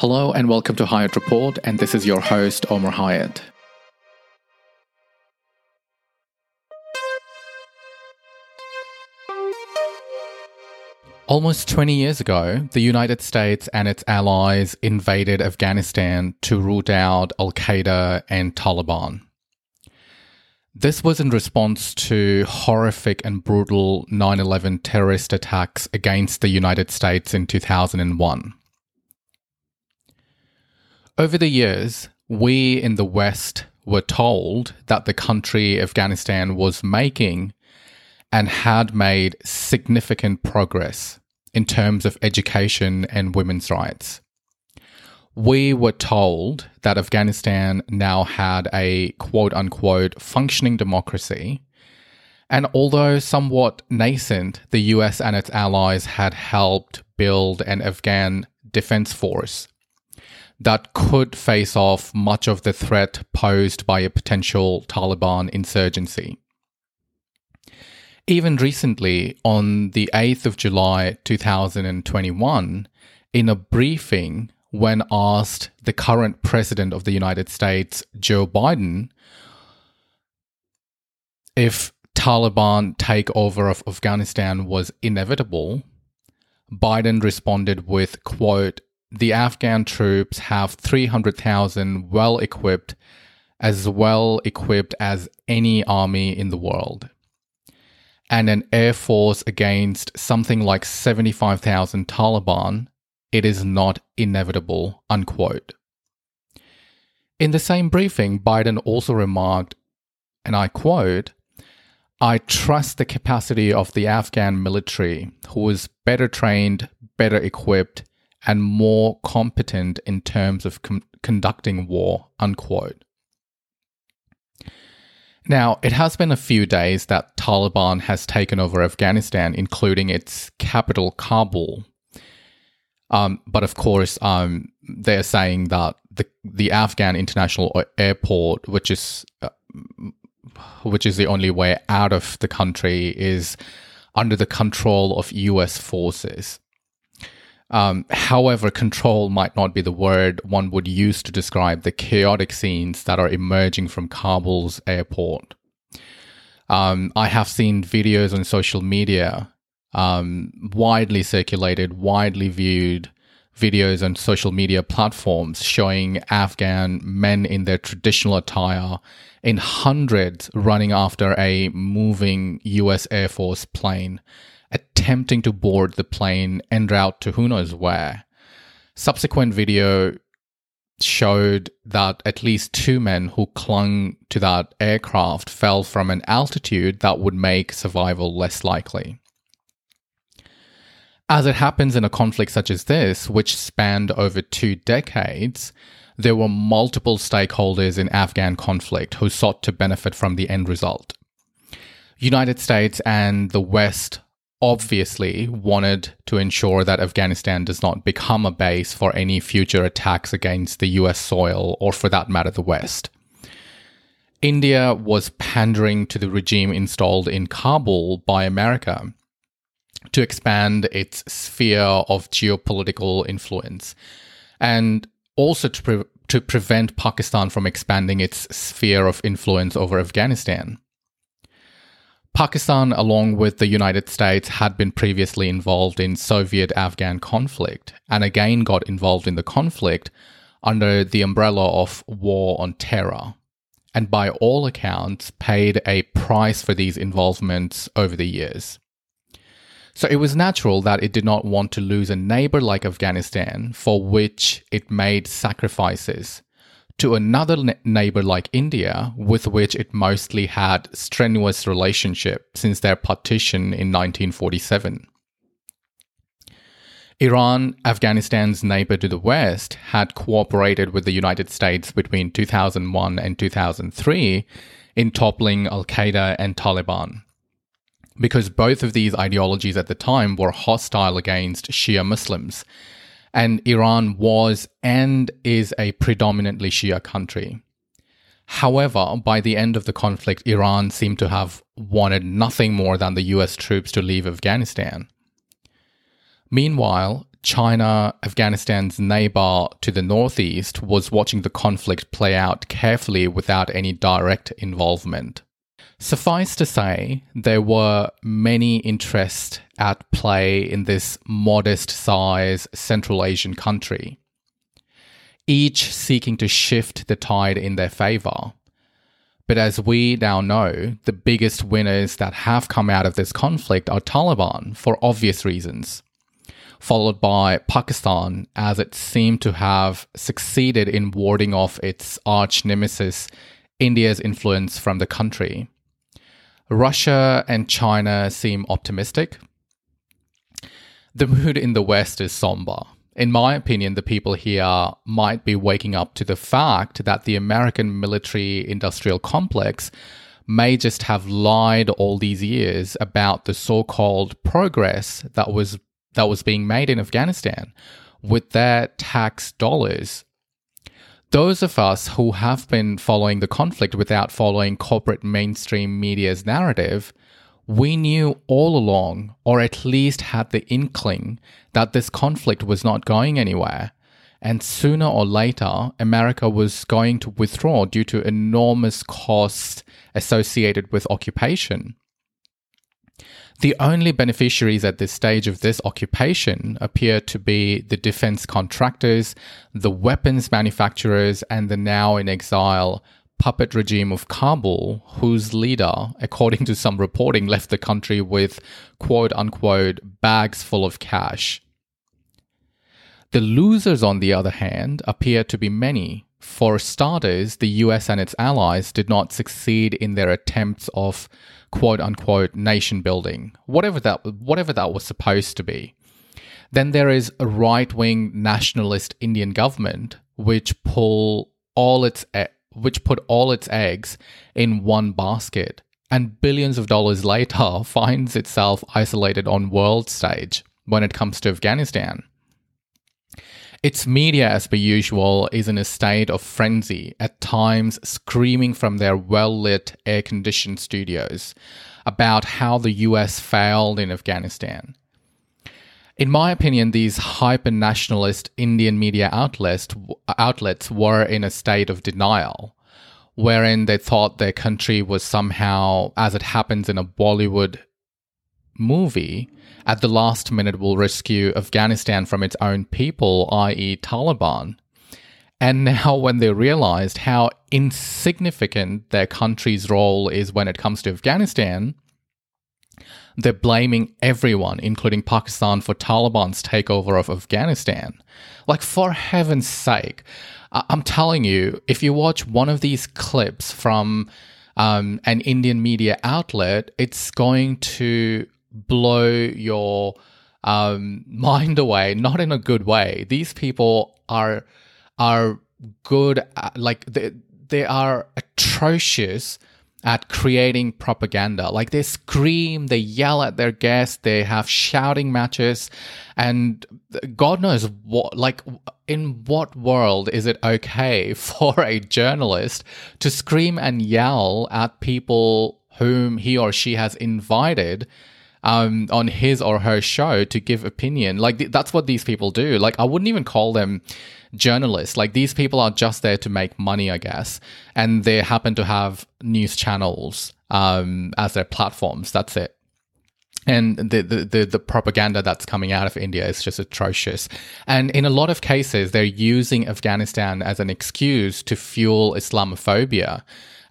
Hello and welcome to Hyatt Report, and this is your host, Omar Hyatt. Almost 20 years ago, the United States and its allies invaded Afghanistan to root out Al Qaeda and Taliban. This was in response to horrific and brutal 9 11 terrorist attacks against the United States in 2001. Over the years, we in the West were told that the country Afghanistan was making and had made significant progress in terms of education and women's rights. We were told that Afghanistan now had a quote unquote functioning democracy. And although somewhat nascent, the US and its allies had helped build an Afghan defense force that could face off much of the threat posed by a potential Taliban insurgency. Even recently, on the 8th of July 2021, in a briefing when asked the current president of the United States, Joe Biden, if Taliban takeover of Afghanistan was inevitable, Biden responded with quote the Afghan troops have 300,000 well equipped, as well equipped as any army in the world. And an air force against something like 75,000 Taliban, it is not inevitable, unquote. In the same briefing, Biden also remarked, and I quote, I trust the capacity of the Afghan military, who is better trained, better equipped, and more competent in terms of com- conducting war, unquote. Now, it has been a few days that Taliban has taken over Afghanistan, including its capital, Kabul. Um, but of course, um, they're saying that the the Afghan International Airport, which is uh, which is the only way out of the country, is under the control of U.S. forces. Um, however, control might not be the word one would use to describe the chaotic scenes that are emerging from Kabul's airport. Um, I have seen videos on social media, um, widely circulated, widely viewed videos on social media platforms showing Afghan men in their traditional attire in hundreds running after a moving US Air Force plane attempting to board the plane en route to who knows where. Subsequent video showed that at least two men who clung to that aircraft fell from an altitude that would make survival less likely. As it happens in a conflict such as this, which spanned over two decades, there were multiple stakeholders in Afghan conflict who sought to benefit from the end result. United States and the West obviously wanted to ensure that Afghanistan does not become a base for any future attacks against the US soil or, for that matter, the West. India was pandering to the regime installed in Kabul by America to expand its sphere of geopolitical influence and also to, pre- to prevent Pakistan from expanding its sphere of influence over Afghanistan. Pakistan, along with the United States, had been previously involved in Soviet Afghan conflict and again got involved in the conflict under the umbrella of war on terror, and by all accounts paid a price for these involvements over the years. So it was natural that it did not want to lose a neighbor like Afghanistan for which it made sacrifices to another neighbor like India, with which it mostly had strenuous relationship since their partition in 1947. Iran, Afghanistan's neighbor to the west, had cooperated with the United States between 2001 and 2003 in toppling Al Qaeda and Taliban. Because both of these ideologies at the time were hostile against Shia Muslims and Iran was and is a predominantly Shia country. However, by the end of the conflict, Iran seemed to have wanted nothing more than the US troops to leave Afghanistan. Meanwhile, China, Afghanistan's neighbor to the northeast, was watching the conflict play out carefully without any direct involvement. Suffice to say, there were many interests at play in this modest size Central Asian country, each seeking to shift the tide in their favor. But as we now know, the biggest winners that have come out of this conflict are Taliban for obvious reasons, followed by Pakistan, as it seemed to have succeeded in warding off its arch nemesis, India's influence from the country. Russia and China seem optimistic. The mood in the West is somber in my opinion, the people here might be waking up to the fact that the American military industrial complex may just have lied all these years about the so-called progress that was that was being made in Afghanistan with their tax dollars. Those of us who have been following the conflict without following corporate mainstream media's narrative we knew all along, or at least had the inkling, that this conflict was not going anywhere. And sooner or later, America was going to withdraw due to enormous costs associated with occupation. The only beneficiaries at this stage of this occupation appear to be the defense contractors, the weapons manufacturers, and the now in exile puppet regime of Kabul, whose leader, according to some reporting, left the country with quote unquote bags full of cash. The losers, on the other hand, appear to be many. For starters, the US and its allies did not succeed in their attempts of quote unquote nation building, whatever that, whatever that was supposed to be. Then there is a right wing nationalist Indian government which pull all its which put all its eggs in one basket and billions of dollars later finds itself isolated on world stage when it comes to Afghanistan. Its media, as per usual, is in a state of frenzy, at times screaming from their well lit, air conditioned studios about how the US failed in Afghanistan. In my opinion, these hyper nationalist Indian media outlets, outlets were in a state of denial, wherein they thought their country was somehow, as it happens in a Bollywood movie, at the last minute will rescue Afghanistan from its own people, i.e., Taliban. And now, when they realized how insignificant their country's role is when it comes to Afghanistan, they're blaming everyone, including Pakistan, for Taliban's takeover of Afghanistan. Like, for heaven's sake, I- am telling you, if you watch one of these clips from um, an Indian media outlet, it's going to blow your um, mind away, not in a good way. These people are are good, at, like they they are atrocious at creating propaganda. Like they scream, they yell at their guests, they have shouting matches, and God knows what, like, in what world is it okay for a journalist to scream and yell at people whom he or she has invited? Um, on his or her show to give opinion. Like th- that's what these people do. Like I wouldn't even call them journalists. Like these people are just there to make money, I guess, and they happen to have news channels um, as their platforms. That's it. And the, the, the, the propaganda that's coming out of India is just atrocious. And in a lot of cases, they're using Afghanistan as an excuse to fuel Islamophobia.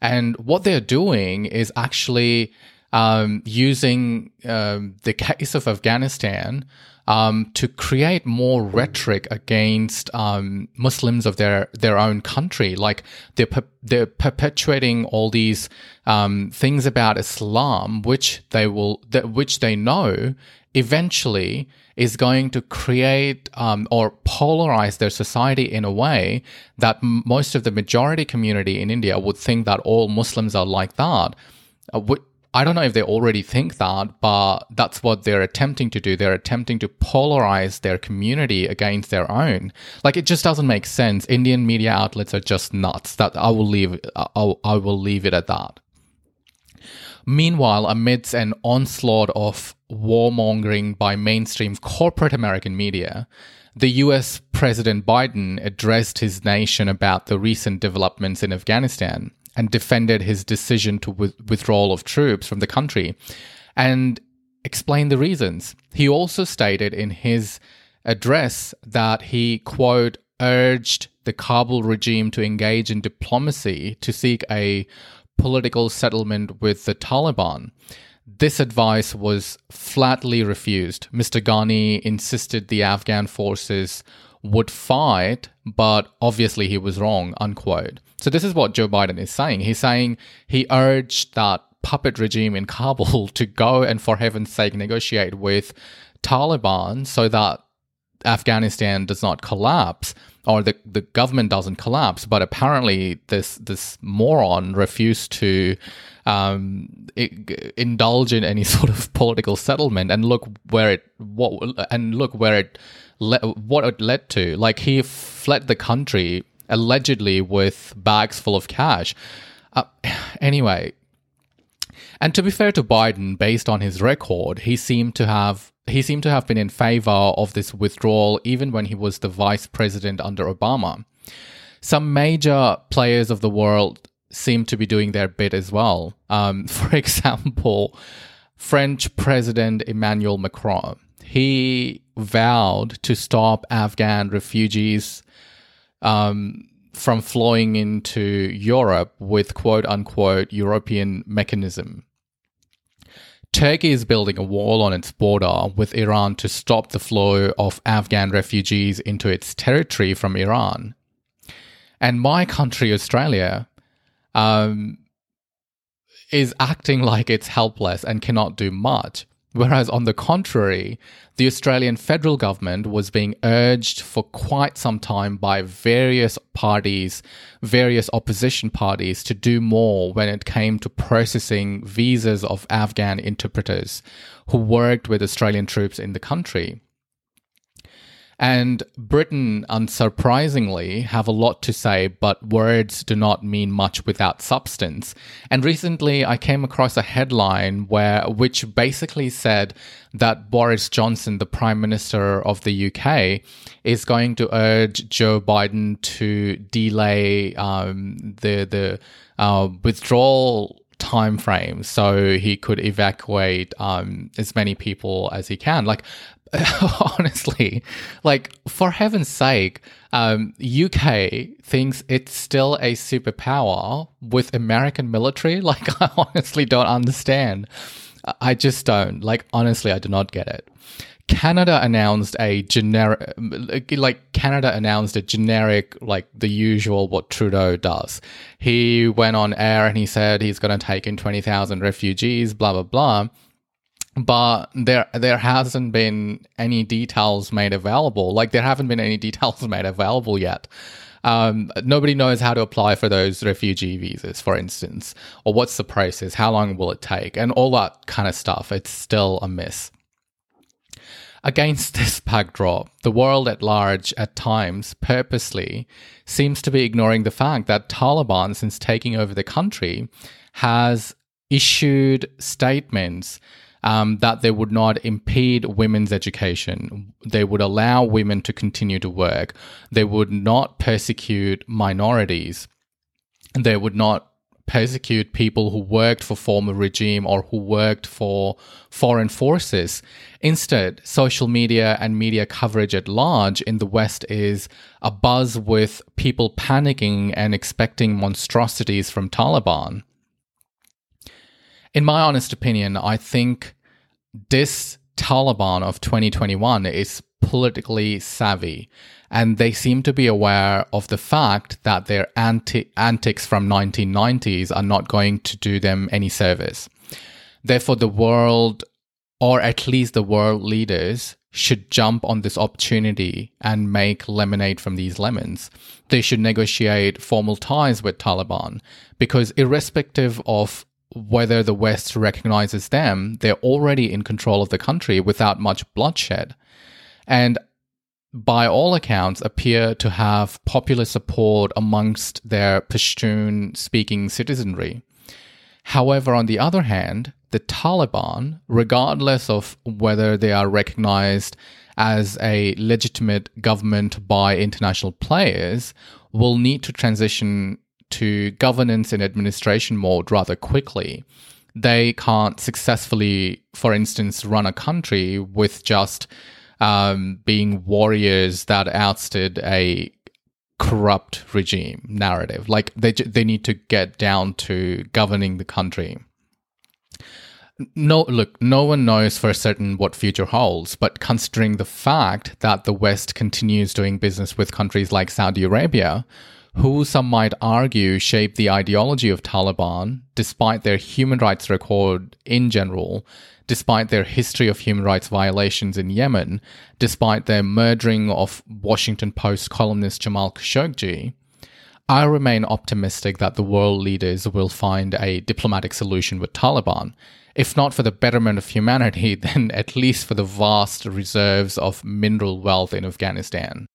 And what they're doing is actually um, using um, the case of Afghanistan um, to create more rhetoric against um, Muslims of their their own country. Like they're they're perpetuating all these um, things about Islam, which they will that which they know eventually is going to create um, or polarize their society in a way that most of the majority community in India would think that all Muslims are like that. Uh, I don't know if they already think that, but that's what they're attempting to do. They're attempting to polarize their community against their own. Like it just doesn't make sense. Indian media outlets are just nuts. That I will leave. I will leave it at that. Meanwhile, amidst an onslaught of warmongering by mainstream corporate American media, the US President Biden addressed his nation about the recent developments in Afghanistan and defended his decision to with- withdrawal of troops from the country and explained the reasons. He also stated in his address that he, quote, urged the Kabul regime to engage in diplomacy to seek a political settlement with the Taliban. This advice was flatly refused. Mr. Ghani insisted the Afghan forces would fight, but obviously he was wrong, unquote. So this is what Joe Biden is saying. He's saying he urged that puppet regime in Kabul to go and for heaven's sake negotiate with Taliban so that Afghanistan does not collapse or the, the government doesn't collapse, but apparently this this moron refused to um, it, indulge in any sort of political settlement. And look where it what and look where it le- what it led to. Like he fled the country allegedly with bags full of cash. Uh, anyway, and to be fair to Biden, based on his record, he seemed to have he seemed to have been in favor of this withdrawal even when he was the vice president under Obama. Some major players of the world seem to be doing their bit as well. Um, for example, French President Emmanuel Macron. He vowed to stop Afghan refugees um, from flowing into Europe with quote unquote European mechanism. Turkey is building a wall on its border with Iran to stop the flow of Afghan refugees into its territory from Iran. And my country, Australia, um, is acting like it's helpless and cannot do much. Whereas, on the contrary, the Australian federal government was being urged for quite some time by various parties, various opposition parties, to do more when it came to processing visas of Afghan interpreters who worked with Australian troops in the country. And Britain, unsurprisingly, have a lot to say, but words do not mean much without substance. And recently I came across a headline where which basically said that Boris Johnson, the Prime Minister of the UK, is going to urge Joe Biden to delay um, the the uh, withdrawal time frame so he could evacuate um, as many people as he can. Like honestly, like for heaven's sake, um, UK thinks it's still a superpower with American military. Like, I honestly don't understand. I just don't. Like, honestly, I do not get it. Canada announced a generic, like Canada announced a generic, like the usual what Trudeau does. He went on air and he said he's going to take in 20,000 refugees, blah, blah, blah but there there hasn't been any details made available. Like there haven't been any details made available yet. Um, nobody knows how to apply for those refugee visas, for instance, or what's the process, how long will it take, and all that kind of stuff. It's still a miss. Against this backdrop, the world at large, at times, purposely, seems to be ignoring the fact that Taliban, since taking over the country, has issued statements um, that they would not impede women's education. They would allow women to continue to work. They would not persecute minorities. They would not persecute people who worked for former regime or who worked for foreign forces. Instead, social media and media coverage at large in the West is a buzz with people panicking and expecting monstrosities from Taliban in my honest opinion, I think this Taliban of 2021 is politically savvy and they seem to be aware of the fact that their anti- antics from 1990s are not going to do them any service. Therefore, the world, or at least the world leaders, should jump on this opportunity and make lemonade from these lemons. They should negotiate formal ties with Taliban because, irrespective of whether the West recognizes them, they're already in control of the country without much bloodshed. And by all accounts, appear to have popular support amongst their Pashtun speaking citizenry. However, on the other hand, the Taliban, regardless of whether they are recognized as a legitimate government by international players, will need to transition to governance and administration mode rather quickly. They can't successfully, for instance, run a country with just um, being warriors that ousted a corrupt regime narrative. Like they they need to get down to governing the country. No, look, no one knows for certain what future holds, but considering the fact that the West continues doing business with countries like Saudi Arabia, who some might argue shaped the ideology of Taliban, despite their human rights record in general, despite their history of human rights violations in Yemen, despite their murdering of Washington Post columnist Jamal Khashoggi, I remain optimistic that the world leaders will find a diplomatic solution with Taliban. If not for the betterment of humanity, then at least for the vast reserves of mineral wealth in Afghanistan.